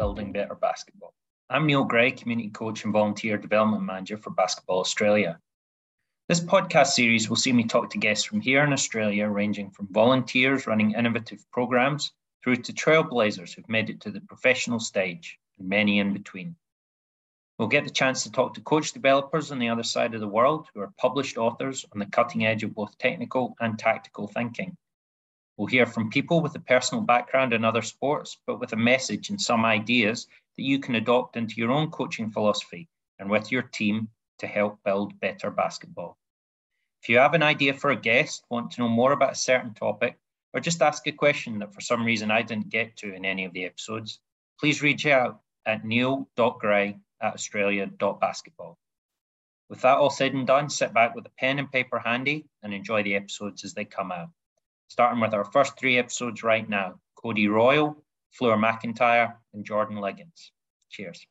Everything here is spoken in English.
building better basketball. I'm Neil Gray, Community Coach and Volunteer Development Manager for Basketball Australia. This podcast series will see me talk to guests from here in Australia, ranging from volunteers running innovative programs through to trailblazers who've made it to the professional stage and many in between. We'll get the chance to talk to coach developers on the other side of the world who are published authors on the cutting edge of both technical and tactical thinking. We'll hear from people with a personal background in other sports, but with a message and some ideas that you can adopt into your own coaching philosophy and with your team to help build better basketball. If you have an idea for a guest, want to know more about a certain topic, or just ask a question that for some reason I didn't get to in any of the episodes, please reach out at neil.gray at australia.basketball. With that all said and done, sit back with a pen and paper handy and enjoy the episodes as they come out. Starting with our first three episodes right now Cody Royle, Fleur McIntyre, and Jordan Liggins. Cheers.